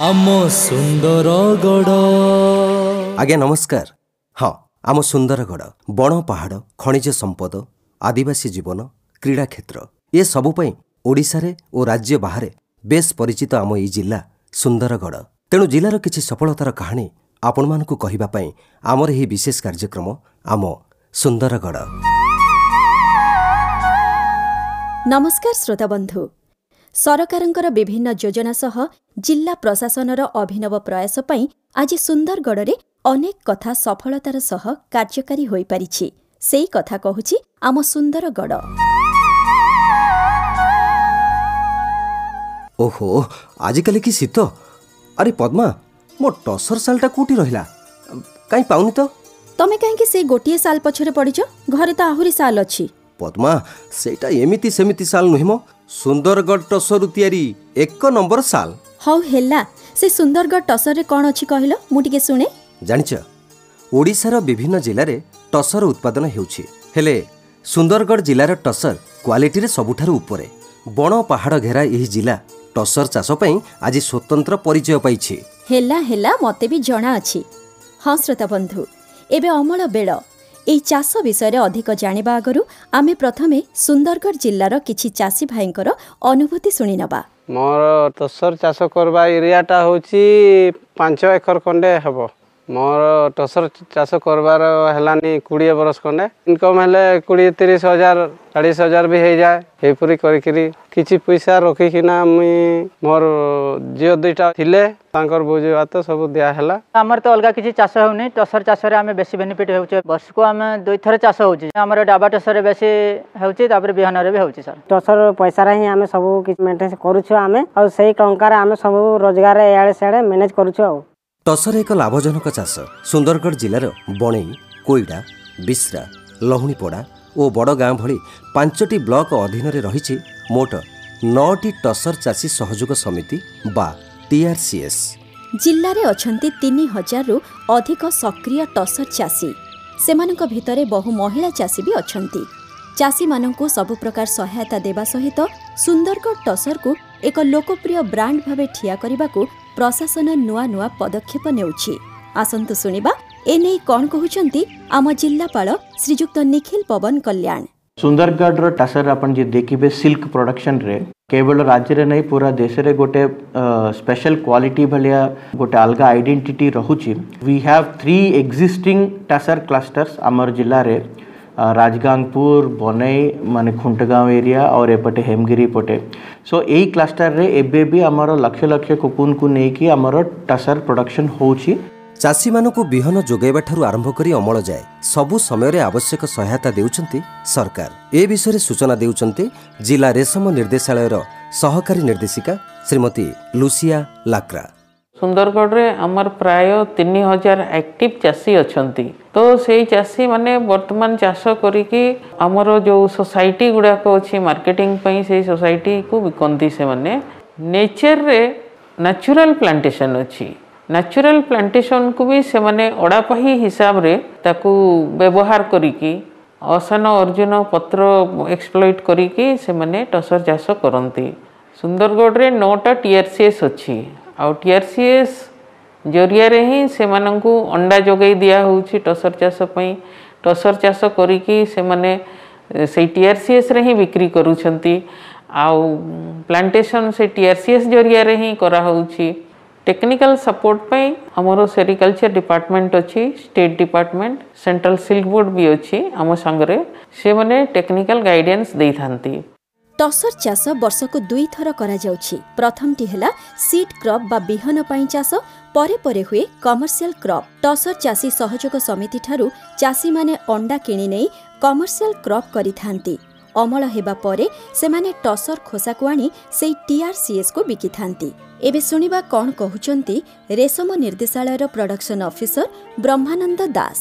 ଆମ ସୁନ୍ଦରଗଡ଼ ଆଜ୍ଞା ନମସ୍କାର। ହଁ ଆମ ସୁନ୍ଦରଗଡ଼ ବଣ ପାହାଡ଼ ଖଣିଜ ସମ୍ପଦ ଆଦିବାସୀ ଜୀବନ କ୍ରୀଡ଼ା କ୍ଷେତ୍ର ଏ ସବୁ ପାଇଁ ଓଡ଼ିଶାରେ ଓ ରାଜ୍ୟ ବାହାରେ ବେଶ୍ ପରିଚିତ ଆମ ଏଇ ଜିଲ୍ଲା ସୁନ୍ଦରଗଡ଼ ତେଣୁ ଜିଲ୍ଲାର କିଛି ସଫଳତାର କାହାଣୀ ଆପଣମାନଙ୍କୁ କହିବା ପାଇଁ ଆମର ଏହି ବିଶେଷ କାର୍ଯ୍ୟକ୍ରମ ଆମ ସୁନ୍ଦରଗଡ଼ ନମସ୍କାର ଶ୍ରୋତାବନ୍ଧୁ ସରକାରଙ୍କର ବିଭିନ୍ନ ଯୋଜନା ସହ ଜିଲ୍ଲା ପ୍ରଶାସନର ଅଭିନବ ପ୍ରୟାସ ପାଇଁ ଆଜି ସୁନ୍ଦରଗଡ଼ରେ ଅନେକ କଥା ସଫଳତାର ସହ କାର୍ଯ୍ୟକାରୀ ହୋଇପାରିଛି। ସେଇ କଥା କହୁଛି ଆମ ସୁନ୍ଦରଗଡ଼। ଓହୋ ଆଜିକାଲି କି ଶୀତ? ଆରେ ପଦ୍ମା ମୋ ଟସର ଶାଲଟା କେଉଁଠି ରହିଲା? କାହିଁ ପାଉନି ତ? ତମେ କାହିଁକି ସେ ଗୋଟିଏ ସାଲ ପଛରେ ପଡ଼ିଛ? ଘରେ ତ ଆହୁରି ସାଲ ଅଛି। ପଦ୍ମା ସେଇଟା ଏମିତି ସେମିତି ଶାଲ ନୁହେଁ ମ। ସୁନ୍ଦରଗଡ଼ ଟସରରୁ ତିଆରି ଏକ ନମ୍ବର ଶାଲ। ହଉ ହେଲା ସେ ସୁନ୍ଦରଗଡ଼ ଟସରରେ କ'ଣ ଅଛି କହିଲ? ମୁଁ ଟିକେ ଶୁଣେ। ଜାଣିଛ ଓଡ଼ିଶାର ବିଭିନ୍ନ ଜିଲ୍ଲାରେ ଟସର ଉତ୍ପାଦନ ହେଉଛି। ହେଲେ ସୁନ୍ଦରଗଡ଼ ଜିଲ୍ଲାର ଟସର କ୍ୱାଲିଟିରେ ସବୁଠାରୁ ଉପରେ। ବଣ ପାହାଡ଼ ଘେରା ଏହି ଜିଲ୍ଲା ଟସର ଚାଷ ପାଇଁ ଆଜି ସ୍ୱତନ୍ତ୍ର ପରିଚୟ ପାଇଛି। ହେଲା ହେଲା ମୋତେ ବି ଜଣା ଅଛି ହଁ ଶ୍ରୋତାବନ୍ଧୁ ଏବେ ଅମଳ ବେଳ। ଏହି ଚାଷ ବିଷୟରେ ଅଧିକ ଜାଣିବା ଆଗରୁ ଆମେ ପ୍ରଥମେ ସୁନ୍ଦରଗଡ଼ ଜିଲ୍ଲାର କିଛି ଚାଷୀ ଭାଇଙ୍କର ଅନୁଭୂତି ଶୁଣିନେବା। ମୋର ଟସର ଚାଷ କରିବା ଏରିଆଟା ହେଉଛି ପାଞ୍ଚ ଏକର ଖଣ୍ଡେ ହେବ। ମୋର ଟସର ଚାଷ କରବାର ହେଲାନି କୋଡ଼ିଏ ବର୍ଷ ଖଣ୍ଡେ। ଇନକମ୍ ହେଲେ କୋଡ଼ିଏ ତିରିଶ ହଜାର ଚାଳିଶ ହଜାର ବି ହେଇଯାଏ। ଏହିପରି କରିକିରି କିଛି ପଇସା ରଖିକିନା ମୁଇଁ ମୋର ଝିଅ ଦୁଇଟା ଥିଲେ ତାଙ୍କର ଭୋଜି ଭାତ ସବୁ ଦିଆହେଲା। ଆମର ତ ଅଲଗା କିଛି ଚାଷ ହେଉନି। ଟସର ଚାଷରେ ଆମେ ବେଶୀ ବେନିଫିଟ୍ ହେଉଛେ। ବର୍ଷକୁ ଆମେ ଦୁଇଥର ଚାଷ ହେଉଛି। ଆମର ଡାବା ଟସରରେ ବେଶୀ ହେଉଛି ତାପରେ ବିହନରେ ବି ହେଉଛି ସାର୍। ଟସର ପଇସାରେ ହିଁ ଆମେ ସବୁ କିଛି ମେଣ୍ଟେନ୍ କରୁଛୁ ଆମେ। ଆଉ ସେଇ ଟଙ୍କାରେ ଆମେ ସବୁ ରୋଜଗାର ଇଆଡ଼େ ସିଆଡ଼େ ମ୍ୟାନେଜ୍ କରୁଛୁ ଆଉ। ଟସର ଏକ ଲାଭଜନକ ଚାଷ। ସୁନ୍ଦରଗଡ଼ ଜିଲ୍ଲାର ବଣେଇ କୋଇଡ଼ା ବିଶ୍ରା ଲହୁଣୀପଡ଼ା ଓ ବଡ଼ଗାଁ ଭଳି ପାଞ୍ଚଟି ବ୍ଲକ ଅଧୀନରେ ରହିଛି ମୋଟ ନଅଟି ଟସର ଚାଷୀ ସହଯୋଗ ସମିତି ବା ଟିଆର୍ସିଏସ୍ ଜିଲ୍ଲାରେ ଅଛନ୍ତି ତିନି ହଜାରରୁ ଅଧିକ ସକ୍ରିୟ ଟସର ଚାଷୀ। ସେମାନଙ୍କ ଭିତରେ ବହୁ ମହିଳା ଚାଷୀ ବି ଅଛନ୍ତି। ଚାଷୀମାନଙ୍କୁ ସବୁ ପ୍ରକାର ସହାୟତା ଦେବା ସହିତ ସୁନ୍ଦରଗଡ଼ ଟସରକୁ ଏକ ଲୋକପ୍ରିୟ ବ୍ରାଣ୍ଡ ଭାବେ ଠିଆ କରିବାକୁ ପ୍ରଶାସନ ନୂଆ ନୂଆ ପଦକ୍ଷେପ ନେଉଛି। ଆସନ୍ତୁ ଶୁଣିବା। ଏ ନେଇ କ'ଣ କହୁଛନ୍ତି ଆମ ଜିଲ୍ଲାପାଳ ଶ୍ରୀଯୁକ୍ତ ନିଖିଲ ପବନ କଲ୍ୟାଣ। ସୁନ୍ଦରଗଡ଼ର ଟାସର ଆପଣ ଯିଏ ଦେଖିବେ ସିଲ୍କ ପ୍ରଡକ୍ସନରେ କେବଳ ରାଜ୍ୟରେ ନାହିଁ ପୁରା ଦେଶରେ ଗୋଟେ ସ୍ପେଶାଲ କ୍ୱାଲିଟି ଭଳିଆ ଗୋଟେ ଅଲଗା ଆଇଡେଣ୍ଟିଟି ରହୁଛି। We have three existing tasar clusters ଆମର ଜିଲ୍ଲାରେ। ରାଜଗାଙ୍ଗପୁର ବନେଇ ମାନେ ଖୁଣ୍ଟଗାଁଓ ଏରିଆ ଆଉ ଏପଟେ ହେମଗିରି ପଟେ ସୋ ଏଇ କ୍ଲଷ୍ଟରରେ ଏବେ ବି ଆମର ଲକ୍ଷ ଲକ୍ଷ କୁକୁନକୁ ନେଇକି ଆମର ଟାସାର ପ୍ରଡକ୍ସନ୍ ହେଉଛି ଚାଷୀମାନଙ୍କୁ ବିହନ ଯୋଗାଇବାଠାରୁ ଆରମ୍ଭ କରି ଅମଳ ଯାଏ ସବୁ ସମୟରେ ଆବଶ୍ୟକ ସହାୟତା ଦେଉଛନ୍ତି ସରକାର ଏ ବିଷୟରେ ସୂଚନା ଦେଉଛନ୍ତି ଜିଲ୍ଲା ରେଶମ ନିର୍ଦ୍ଦେଶାଳୟର ସହକାରୀ ନିର୍ଦ୍ଦେଶିକା ଶ୍ରୀମତୀ ଲୁସିଆ ଲାକ୍ରା ସୁନ୍ଦରଗଡ଼ରେ ଆମର ପ୍ରାୟ ତିନି ହଜାର ଆକ୍ଟିଭ୍ ଚାଷୀ ଅଛନ୍ତି ତ ସେଇ ଚାଷୀମାନେ ବର୍ତ୍ତମାନ ଚାଷ କରିକି ଆମର ଯେଉଁ ସୋସାଇଟି ଗୁଡ଼ାକ ଅଛି ମାର୍କେଟିଂ ପାଇଁ ସେଇ ସୋସାଇଟିକୁ ବିକନ୍ତି ସେମାନେ। ନେଚରରେ ନ୍ୟାଚୁରାଲ ପ୍ଲାଣ୍ଟେସନ୍ ଅଛି। ନ୍ୟାଚୁରାଲ ପ୍ଲାଣ୍ଟେସନ୍କୁ ବି ସେମାନେ ଅଡ଼ାପାହି ହିସାବରେ ତାକୁ ବ୍ୟବହାର କରିକି ଅସନ ଅର୍ଜୁନ ପତ୍ର ଏକ୍ସପ୍ଲୋଇଟ୍ କରିକି ସେମାନେ ଟସର ଚାଷ କରନ୍ତି। ସୁନ୍ଦରଗଡ଼ରେ ନଅଟା ଟିଆର୍ସିଏସ୍ ଅଛି। ଆଉ ଟିଆର୍ସିଏସ୍ ଜରିଆରେ ହିଁ ସେମାନଙ୍କୁ ଅଣ୍ଡା ଯୋଗାଇ ଦିଆହେଉଛି ଟସର ଚାଷ ପାଇଁ। ଟସର ଚାଷ କରିକି ସେମାନେ ସେଇ ଟିଆର୍ସିଏସ୍ରେ ହିଁ ବିକ୍ରି କରୁଛନ୍ତି। ଆଉ ପ୍ଲାଣ୍ଟେସନ୍ ସେ ଟିଆର୍ସିଏସ୍ ଜରିଆରେ ହିଁ କରାହେଉଛି। ଟେକ୍ନିକାଲ ସପୋର୍ଟ ପାଇଁ ଆମର ସେରିକଲଚର ଡିପାର୍ଟମେଣ୍ଟ ଅଛି state department central silk board ବି ଅଛି ଆମ ସାଙ୍ଗରେ। ସେମାନେ ଟେକ୍ନିକାଲ ଗାଇଡେନ୍ସ ଦେଇଥାନ୍ତି। ଟସର ଚାଷ ବର୍ଷକୁ ଦୁଇଥର କରାଯାଉଛି। ପ୍ରଥମଟି ହେଲା ସିଡ୍ କ୍ରପ୍ ବା ବିହନ ପାଇଁ ଚାଷ ପରେ ପରେ ହୁଏ କମର୍ସିଆଲ କ୍ରପ୍ ଟସର ଚାଷୀ ସହଯୋଗ ସମିତିଠାରୁ ଚାଷୀମାନେ ଅଣ୍ଡା କିଣି ନେଇ କମର୍ସିଆଲ କ୍ରପ୍ କରିଥାନ୍ତି। ଅମଳ ହେବା ପରେ ସେମାନେ ଟସର ଖୋସାକୁ ଆଣି ସେଇ ଟିଆର୍ସିଏସ୍କୁ ବିକିଥାନ୍ତି। ଏବେ ଶୁଣିବା କ'ଣ କହୁଛନ୍ତି ରେଶମ ନିର୍ଦ୍ଦେଶାଳୟର ପ୍ରଡକ୍ସନ ଅଫିସର ବ୍ରହ୍ମାନନ୍ଦ ଦାସ।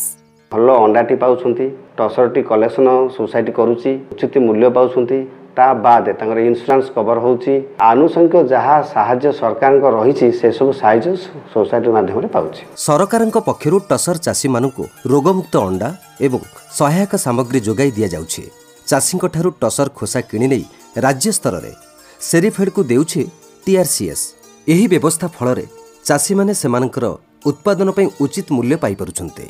ଭଲ ଅଣ୍ଡାଟି ପାଉଛନ୍ତି ଟସରଟି କଲେକ୍ସନ ସୋସାଇଟି କରୁଛି ଉଚିତ ମୂଲ୍ୟ ପାଉଛନ୍ତି ତା ବାଦେ ତାଙ୍କର ଇନ୍ସୁରାନ୍ସ କଭର ହେଉଛି। ଆନୁଷଙ୍ଗିକ ଯାହା ସାହାଯ୍ୟ ସରକାରଙ୍କ ରହିଛି ସେସବୁ ସାହାଯ୍ୟ ସୋସାଇଟି ମାଧ୍ୟମରେ ପାଉଛି। ସରକାରଙ୍କ ପକ୍ଷରୁ ଟସର ଚାଷୀମାନଙ୍କୁ ରୋଗମୁକ୍ତ ଅଣ୍ଡା ଏବଂ ସହାୟକ ସାମଗ୍ରୀ ଯୋଗାଇ ଦିଆଯାଉଛି। ଚାଷୀଙ୍କଠାରୁ ଟସର ଖୋସା କିଣି ନେଇ ରାଜ୍ୟ ସ୍ତରରେ ସେରିଫେଡ୍କୁ ଦେଉଛି ଟିଆର୍ସିଏସ୍ ଏହି ବ୍ୟବସ୍ଥା ଫଳରେ ଚାଷୀମାନେ ସେମାନଙ୍କର ଉତ୍ପାଦନ ପାଇଁ ଉଚିତ ମୂଲ୍ୟ ପାଇପାରୁଛନ୍ତି।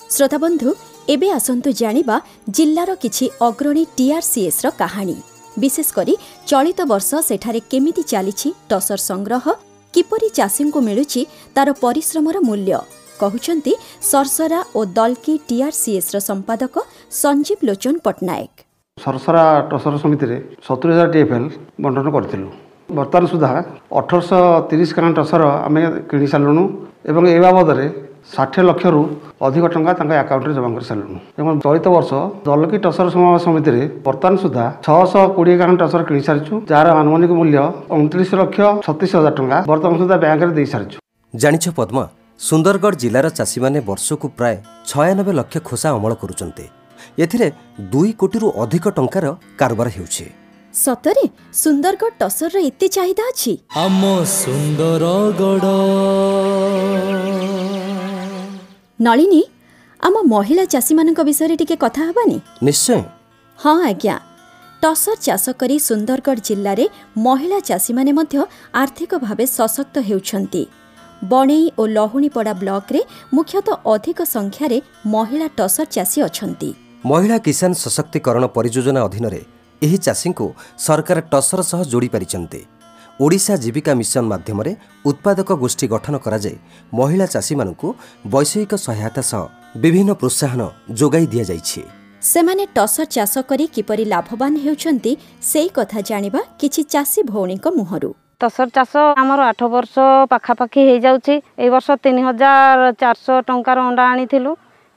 ଶ୍ରୋତାବନ୍ଧୁ ଏବେ ଆସନ୍ତୁ ଜାଣିବା ଜିଲ୍ଲାର କିଛି ଅଗ୍ରଣୀ ଟିଆର୍ସିଏସ୍ର କାହାଣୀ। ବିଶେଷ କରି ଚଳିତ ବର୍ଷ ସେଠାରେ କେମିତି ଚାଲିଛି ଟସର ସଂଗ୍ରହ କିପରି ଚାଷୀଙ୍କୁ ମିଳୁଛି ତାର ପରିଶ୍ରମର ମୂଲ୍ୟ? କହୁଛନ୍ତି ସରସରା ଓ ଦଲ୍କି ଟିଆର୍ସିଏସ୍ର ସମ୍ପାଦକ ସଞ୍ଜୀବ ଲୋଚନ ପଟ୍ଟନାୟକ। ସରସରା ଟସର ସମିତିରେ ସତୁରି ହଜାର ଟିଏଫଏଲ୍ ବଣ୍ଟନ କରିଥିଲୁ। ବର୍ତ୍ତମାନ ସୁଦ୍ଧା ଅଠରଶହ ତିରିଶ କାରଣ ଟସର ଆମେ କିଣି ସାରିଲୁଣୁ ଏବଂ ଏ ବାବଦରେ ଷାଠିଏ ଲକ୍ଷରୁ ଅଧିକ ଟଙ୍କା ତାଙ୍କ ଆକାଉଣ୍ଟରେ ଜମା କରି ସାରିଲୁଣୁ ଏବଂ ଚଳିତ ବର୍ଷ ଦଲକି ଟସର ସମାବେଶ ସମିତିରେ ବର୍ତ୍ତମାନ ସୁଦ୍ଧା ଛଅଶହ କୋଡ଼ିଏ କାରଣ ଟସର କିଣି ସାରିଛୁ ଯାହାର ଆନୁମାନିକ ମୂଲ୍ୟ ଅଣତିରିଶ ଲକ୍ଷ ଛତିଶ ହଜାର ଟଙ୍କା ବର୍ତ୍ତମାନ ସୁଦ୍ଧା ବ୍ୟାଙ୍କରେ ଦେଇସାରିଛୁ। ଜାଣିଛ ପଦ୍ମା ସୁନ୍ଦରଗଡ଼ ଜିଲ୍ଲାର ଚାଷୀମାନେ ବର୍ଷକୁ ପ୍ରାୟ ଛୟାନବେ ଲକ୍ଷ ଖୋସା ଅମଳ କରୁଛନ୍ତି। ଏଥିରେ ଦୁଇ କୋଟିରୁ ଅଧିକ ଟଙ୍କାର କାରବାର ହେଉଛି। ସତରେ? ସୁନ୍ଦରଗଡ଼ ଟସରର ଏତେ ଚାହିଦା ଅଛି? ଆମ ସୁନ୍ଦରଗଡ଼ ନଳିନୀ ଆମ ମହିଳା ଚାଷୀମାନଙ୍କ ବିଷୟରେ ଟିକେ କଥା ହେବାନି? ନିଶ୍ଚୟ। ହଁ ଆଜ୍ଞା। ଟସର ଚାଷ କରି ସୁନ୍ଦରଗଡ଼ ଜିଲ୍ଲାରେ ମହିଳା ଚାଷୀମାନେ ମଧ୍ୟ ଆର୍ଥିକ ଭାବେ ସଶକ୍ତ ହେଉଛନ୍ତି। ବଣେଇ ଓ ଲହୁଣୀପଡ଼ା ବ୍ଲକରେ ମୁଖ୍ୟତଃ ଅଧିକ ସଂଖ୍ୟାରେ ମହିଳା ଟସର ଚାଷୀ ଅଛନ୍ତି। ମହିଳା କିଷାନ ସଶକ୍ତିକରଣ ପରିଯୋଜନା ଅଧୀନରେ ଏହି ଚାଷୀଙ୍କୁ ସରକାର ଟସର ସହ ଯୋଡ଼ି ପାରିଛନ୍ତି। ଓଡ଼ିଶା ଜୀବିକା ମିଶନ ମାଧ୍ୟମରେ ଉତ୍ପାଦକ ଗୋଷ୍ଠୀ ଗଠନ କରାଯାଇ ମହିଳା ଚାଷୀମାନଙ୍କୁ ବୈଷୟିକ ସହାୟତା ସହ ବିଭିନ୍ନ ପ୍ରୋତ୍ସାହନ ଯୋଗାଇ ଦିଆଯାଇଛି। ସେମାନେ ଟସର ଚାଷ କରି କିପରି ଲାଭବାନ ହେଉଛନ୍ତି ସେଇ କଥା ଜାଣିବା କିଛି ଚାଷୀ ଭଉଣୀଙ୍କ ମୁହଁରୁ। ଟସର ଚାଷ ଆମର ଆଠ ବର୍ଷ ପାଖାପାଖି ହେଇଯାଉଛି। ଏଇ ବର୍ଷ ତିନି ହଜାର ଚାରିଶହ ଟଙ୍କାର ଅଣ୍ଡା ଆଣିଥିଲୁ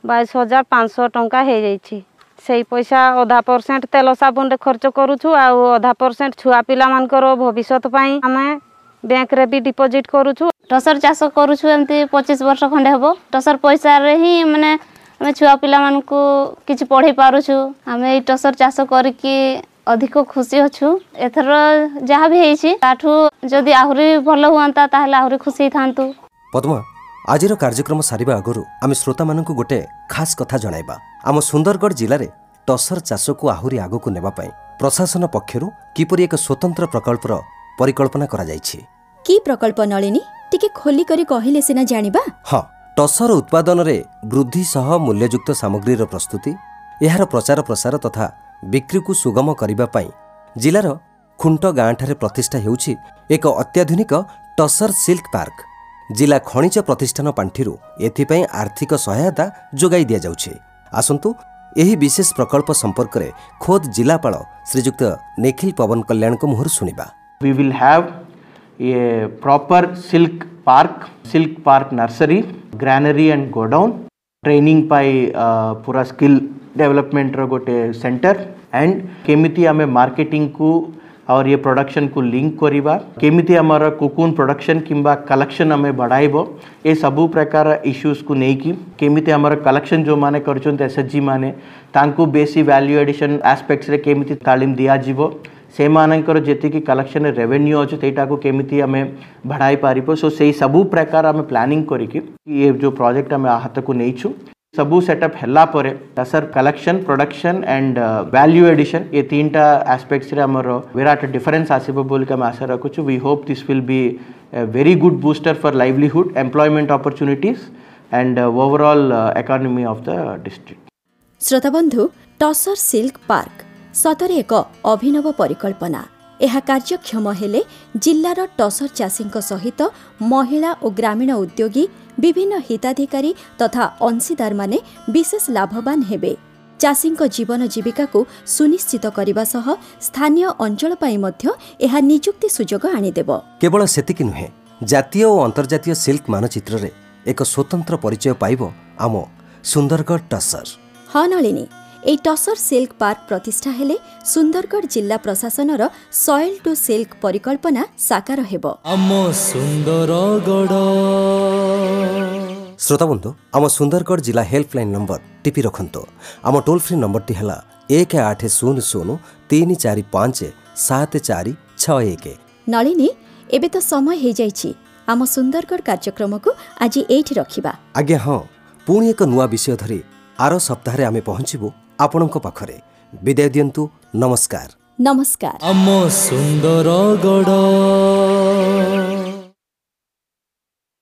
ବାଇଶ ହଜାର ପାଞ୍ଚଶହ ଟଙ୍କା ହେଇଯାଇଛି। ସେଇ ପଇସା ଅଧା ପରସେଣ୍ଟ ତେଲ ସାବୁନରେ ଖର୍ଚ୍ଚ କରୁଛୁ ଆଉ ଅଧା ପରସେଣ୍ଟ ଛୁଆ ପିଲାମାନଙ୍କର ଭବିଷ୍ୟତ ପାଇଁ ଆମେ ବ୍ୟାଙ୍କରେ ବି ଡିପୋଜିଟ୍ କରୁଛୁ ଟସର ଚାଷ କରୁଛୁ ଏମିତି ପଚିଶ ବର୍ଷ ଖଣ୍ଡେ ହେବ ଟସର ପଇସାରେ ହିଁ ମାନେ ଆମେ ଛୁଆ ପିଲାମାନଙ୍କୁ କିଛି ପଢ଼େଇ ପାରୁଛୁ ଆମେ ଏଇ ଟସର ଚାଷ କରିକି ଅଧିକ ଖୁସି ଅଛୁ ଏଥର ଯାହା ବି ହେଇଛି ତାଠୁ ଯଦି ଆହୁରି ଭଲ ହୁଅନ୍ତା ତାହେଲେ ଆହୁରି ଖୁସି ହେଇଥାନ୍ତୁ ପଦ୍ମା ଆଜିର କାର୍ଯ୍ୟକ୍ରମ ସାରିବା ଆଗରୁ ଆମେ ଶ୍ରୋତାମାନଙ୍କୁ ଗୋଟେ ଖାସ୍ କଥା ଜଣାଇବା। ଆମ ସୁନ୍ଦରଗଡ଼ ଜିଲ୍ଲାରେ ଟସର ଚାଷକୁ ଆହୁରି ଆଗକୁ ନେବା ପାଇଁ ପ୍ରଶାସନ ପକ୍ଷରୁ କିପରି ଏକ ସ୍ୱତନ୍ତ୍ର ପ୍ରକଳ୍ପର ପରିକଳ୍ପନା କରାଯାଇଛି? କି ପ୍ରକଳ୍ପ ନଳିନୀ? ଟିକେ ଖୋଲି କରି କହିଲେ ସିନା ଜାଣିବା। ହଁ ଟସର ଉତ୍ପାଦନରେ ବୃଦ୍ଧି ସହ ମୂଲ୍ୟଯୁକ୍ତ ସାମଗ୍ରୀର ପ୍ରସ୍ତୁତି ଏହାର ପ୍ରଚାର ପ୍ରସାର ତଥା ବିକ୍ରିକୁ ସୁଗମ କରିବା ପାଇଁ ଜିଲ୍ଲାର ଖୁଣ୍ଟ ଗାଁଠାରେ ପ୍ରତିଷ୍ଠା ହେଉଛି ଏକ ଅତ୍ୟାଧୁନିକ ଟସର ସିଲ୍କ ପାର୍କ। ଜିଲ୍ଲା ଖଣିଜ ପ୍ରତିଷ୍ଠାନ ପାଣ୍ଠିରୁ ଏଥିପାଇଁ ଆର୍ଥିକ ସହାୟତା ଯୋଗାଇ ଦିଆଯାଉଛି ଆସନ୍ତୁ ଏହି ବିଶେଷ ପ୍ରକଳ୍ପ ସମ୍ପର୍କରେ ଖୋଦ୍ ଜିଲ୍ଲାପାଳ ଶ୍ରୀଯୁକ୍ତ ନିଖିଲ ପବନ କଲ୍ୟାଣଙ୍କ ମୁହଁରୁ ଶୁଣିବା we will have a proper silk park, silk park nursery, granary and godown, training by uh, ପୁରା ସ୍କିଲ୍ ଡେଭଲପମେଣ୍ଟର ଗୋଟେ ସେଣ୍ଟର ଆଣ୍ଡ କେମିତି ଆମେ ମାର୍କେଟିଂକୁ और ये प्रडक्शन को लिंक करवा केमी आमर कुकुन प्रडक्शन किंवा कलेक्शन आम बढ़ाइब। ए सब प्रकार इश्यूज़ को लेकिन केमी आमर कलेक्शन जो मैंने करसएचजी मैंने बेसी वैल्यू एडिशन आस्पेक्ट्स केमी तालीम दिज्व से मानकर जी कलेक्शन रेवेन्यू अच्छे सेटा को केमी आम बढ़ाई पार सो से सब प्रकार आम प्लानिंग करके। ये जो प्रोजेक्ट आम हाथ को नहींचु ହାତକୁ ନେଇଛୁ ସବୁ ସେଟଅପ୍ ହେଲା ପରେ tussar collection production and value addition ଏ ତିନିଟା ଆସ୍ପେକ୍ଟସରେ ଆମର ବିରାଟ ଡିଫରେନ୍ସ ଆସିବ ବୋଲିକି ଆମେ ଆଶା ରଖୁଛୁ we hope this will be very good booster for livelihood employment opportunities and overall economy of the district ଶ୍ରୋତାବନ୍ଧୁ tussar silk park ସତରେ ଏକ ଅଭିନବ ପରିକଳ୍ପନା ଏହା କାର୍ଯ୍ୟକ୍ଷମ ହେଲେ ଜିଲ୍ଲାର ଟସର ଚାଷୀଙ୍କ ସହିତ ମହିଳା ଓ ଗ୍ରାମୀଣ ଉଦ୍ୟୋଗୀ ବିଭିନ୍ନ ହିତାଧିକାରୀ ତଥା ଅଂଶୀଦାରମାନେ ବିଶେଷ ଲାଭବାନ ହେବେ। ଚାଷୀଙ୍କ ଜୀବନ ଜୀବିକାକୁ ସୁନିଶ୍ଚିତ କରିବା ସହ ସ୍ଥାନୀୟ ଅଞ୍ଚଳ ପାଇଁ ମଧ୍ୟ ଏହା ନିଯୁକ୍ତି ସୁଯୋଗ ଆଣିଦେବ। କେବଳ ସେତିକି ନୁହେଁ ଜାତୀୟ ଓ ଅନ୍ତର୍ଜାତୀୟ ସିଲ୍କ ମାନଚିତ୍ରରେ ଏକ ସ୍ୱତନ୍ତ୍ର ପରିଚୟ ପାଇବ ଆମ ସୁନ୍ଦରଗଡ଼ ଟସର। ହଁ ନଳିନୀ ଏହି ଟସର ସିଲ୍କ ପାର୍କ ପ୍ରତିଷ୍ଠା ହେଲେ ସୁନ୍ଦରଗଡ଼ ଜିଲ୍ଲା ପ୍ରଶାସନର ସଏଲ୍ ଟୁ ସିଲ୍କ ପରିକଳ୍ପନା ସାକାର ହେବ ଆମ ସୁନ୍ଦରଗଡ଼ ଶ୍ରୋତାବନ୍ଧୁ ଆମ ସୁନ୍ଦରଗଡ଼ ଜିଲ୍ଲା ହେଲ୍ପଲାଇନ୍ ନମ୍ବର ଟିପି ରଖନ୍ତୁ ଆମ ଟୋଲ୍ ଫ୍ରି ନମ୍ବରଟି ହେଲା ଏକ ଆଠ ଶୂନ ଶୂନ ତିନି ଚାରି ପାଞ୍ଚ ସାତ ଚାରି ଛଅ ଏକ ନଳିନୀ ଏବେ ତ ସମୟ ହେଇଯାଇଛି ଆମ ସୁନ୍ଦରଗଡ଼ କାର୍ଯ୍ୟକ୍ରମକୁ ଆଜି ଏଇଠି ରଖିବା ଆଜ୍ଞା ହଁ ପୁଣି ଏକ ନୂଆ ବିଷୟ ଧରି ଆର ସପ୍ତାହରେ ଆମେ ପହଞ୍ଚିବୁ ଆପଣଙ୍କ ପାଖରେ ବିଦାୟ ଦିଅନ୍ତୁ। ନମସ୍କାର। ନମସ୍କାର। ଆମ ସୁନ୍ଦରଗଡ଼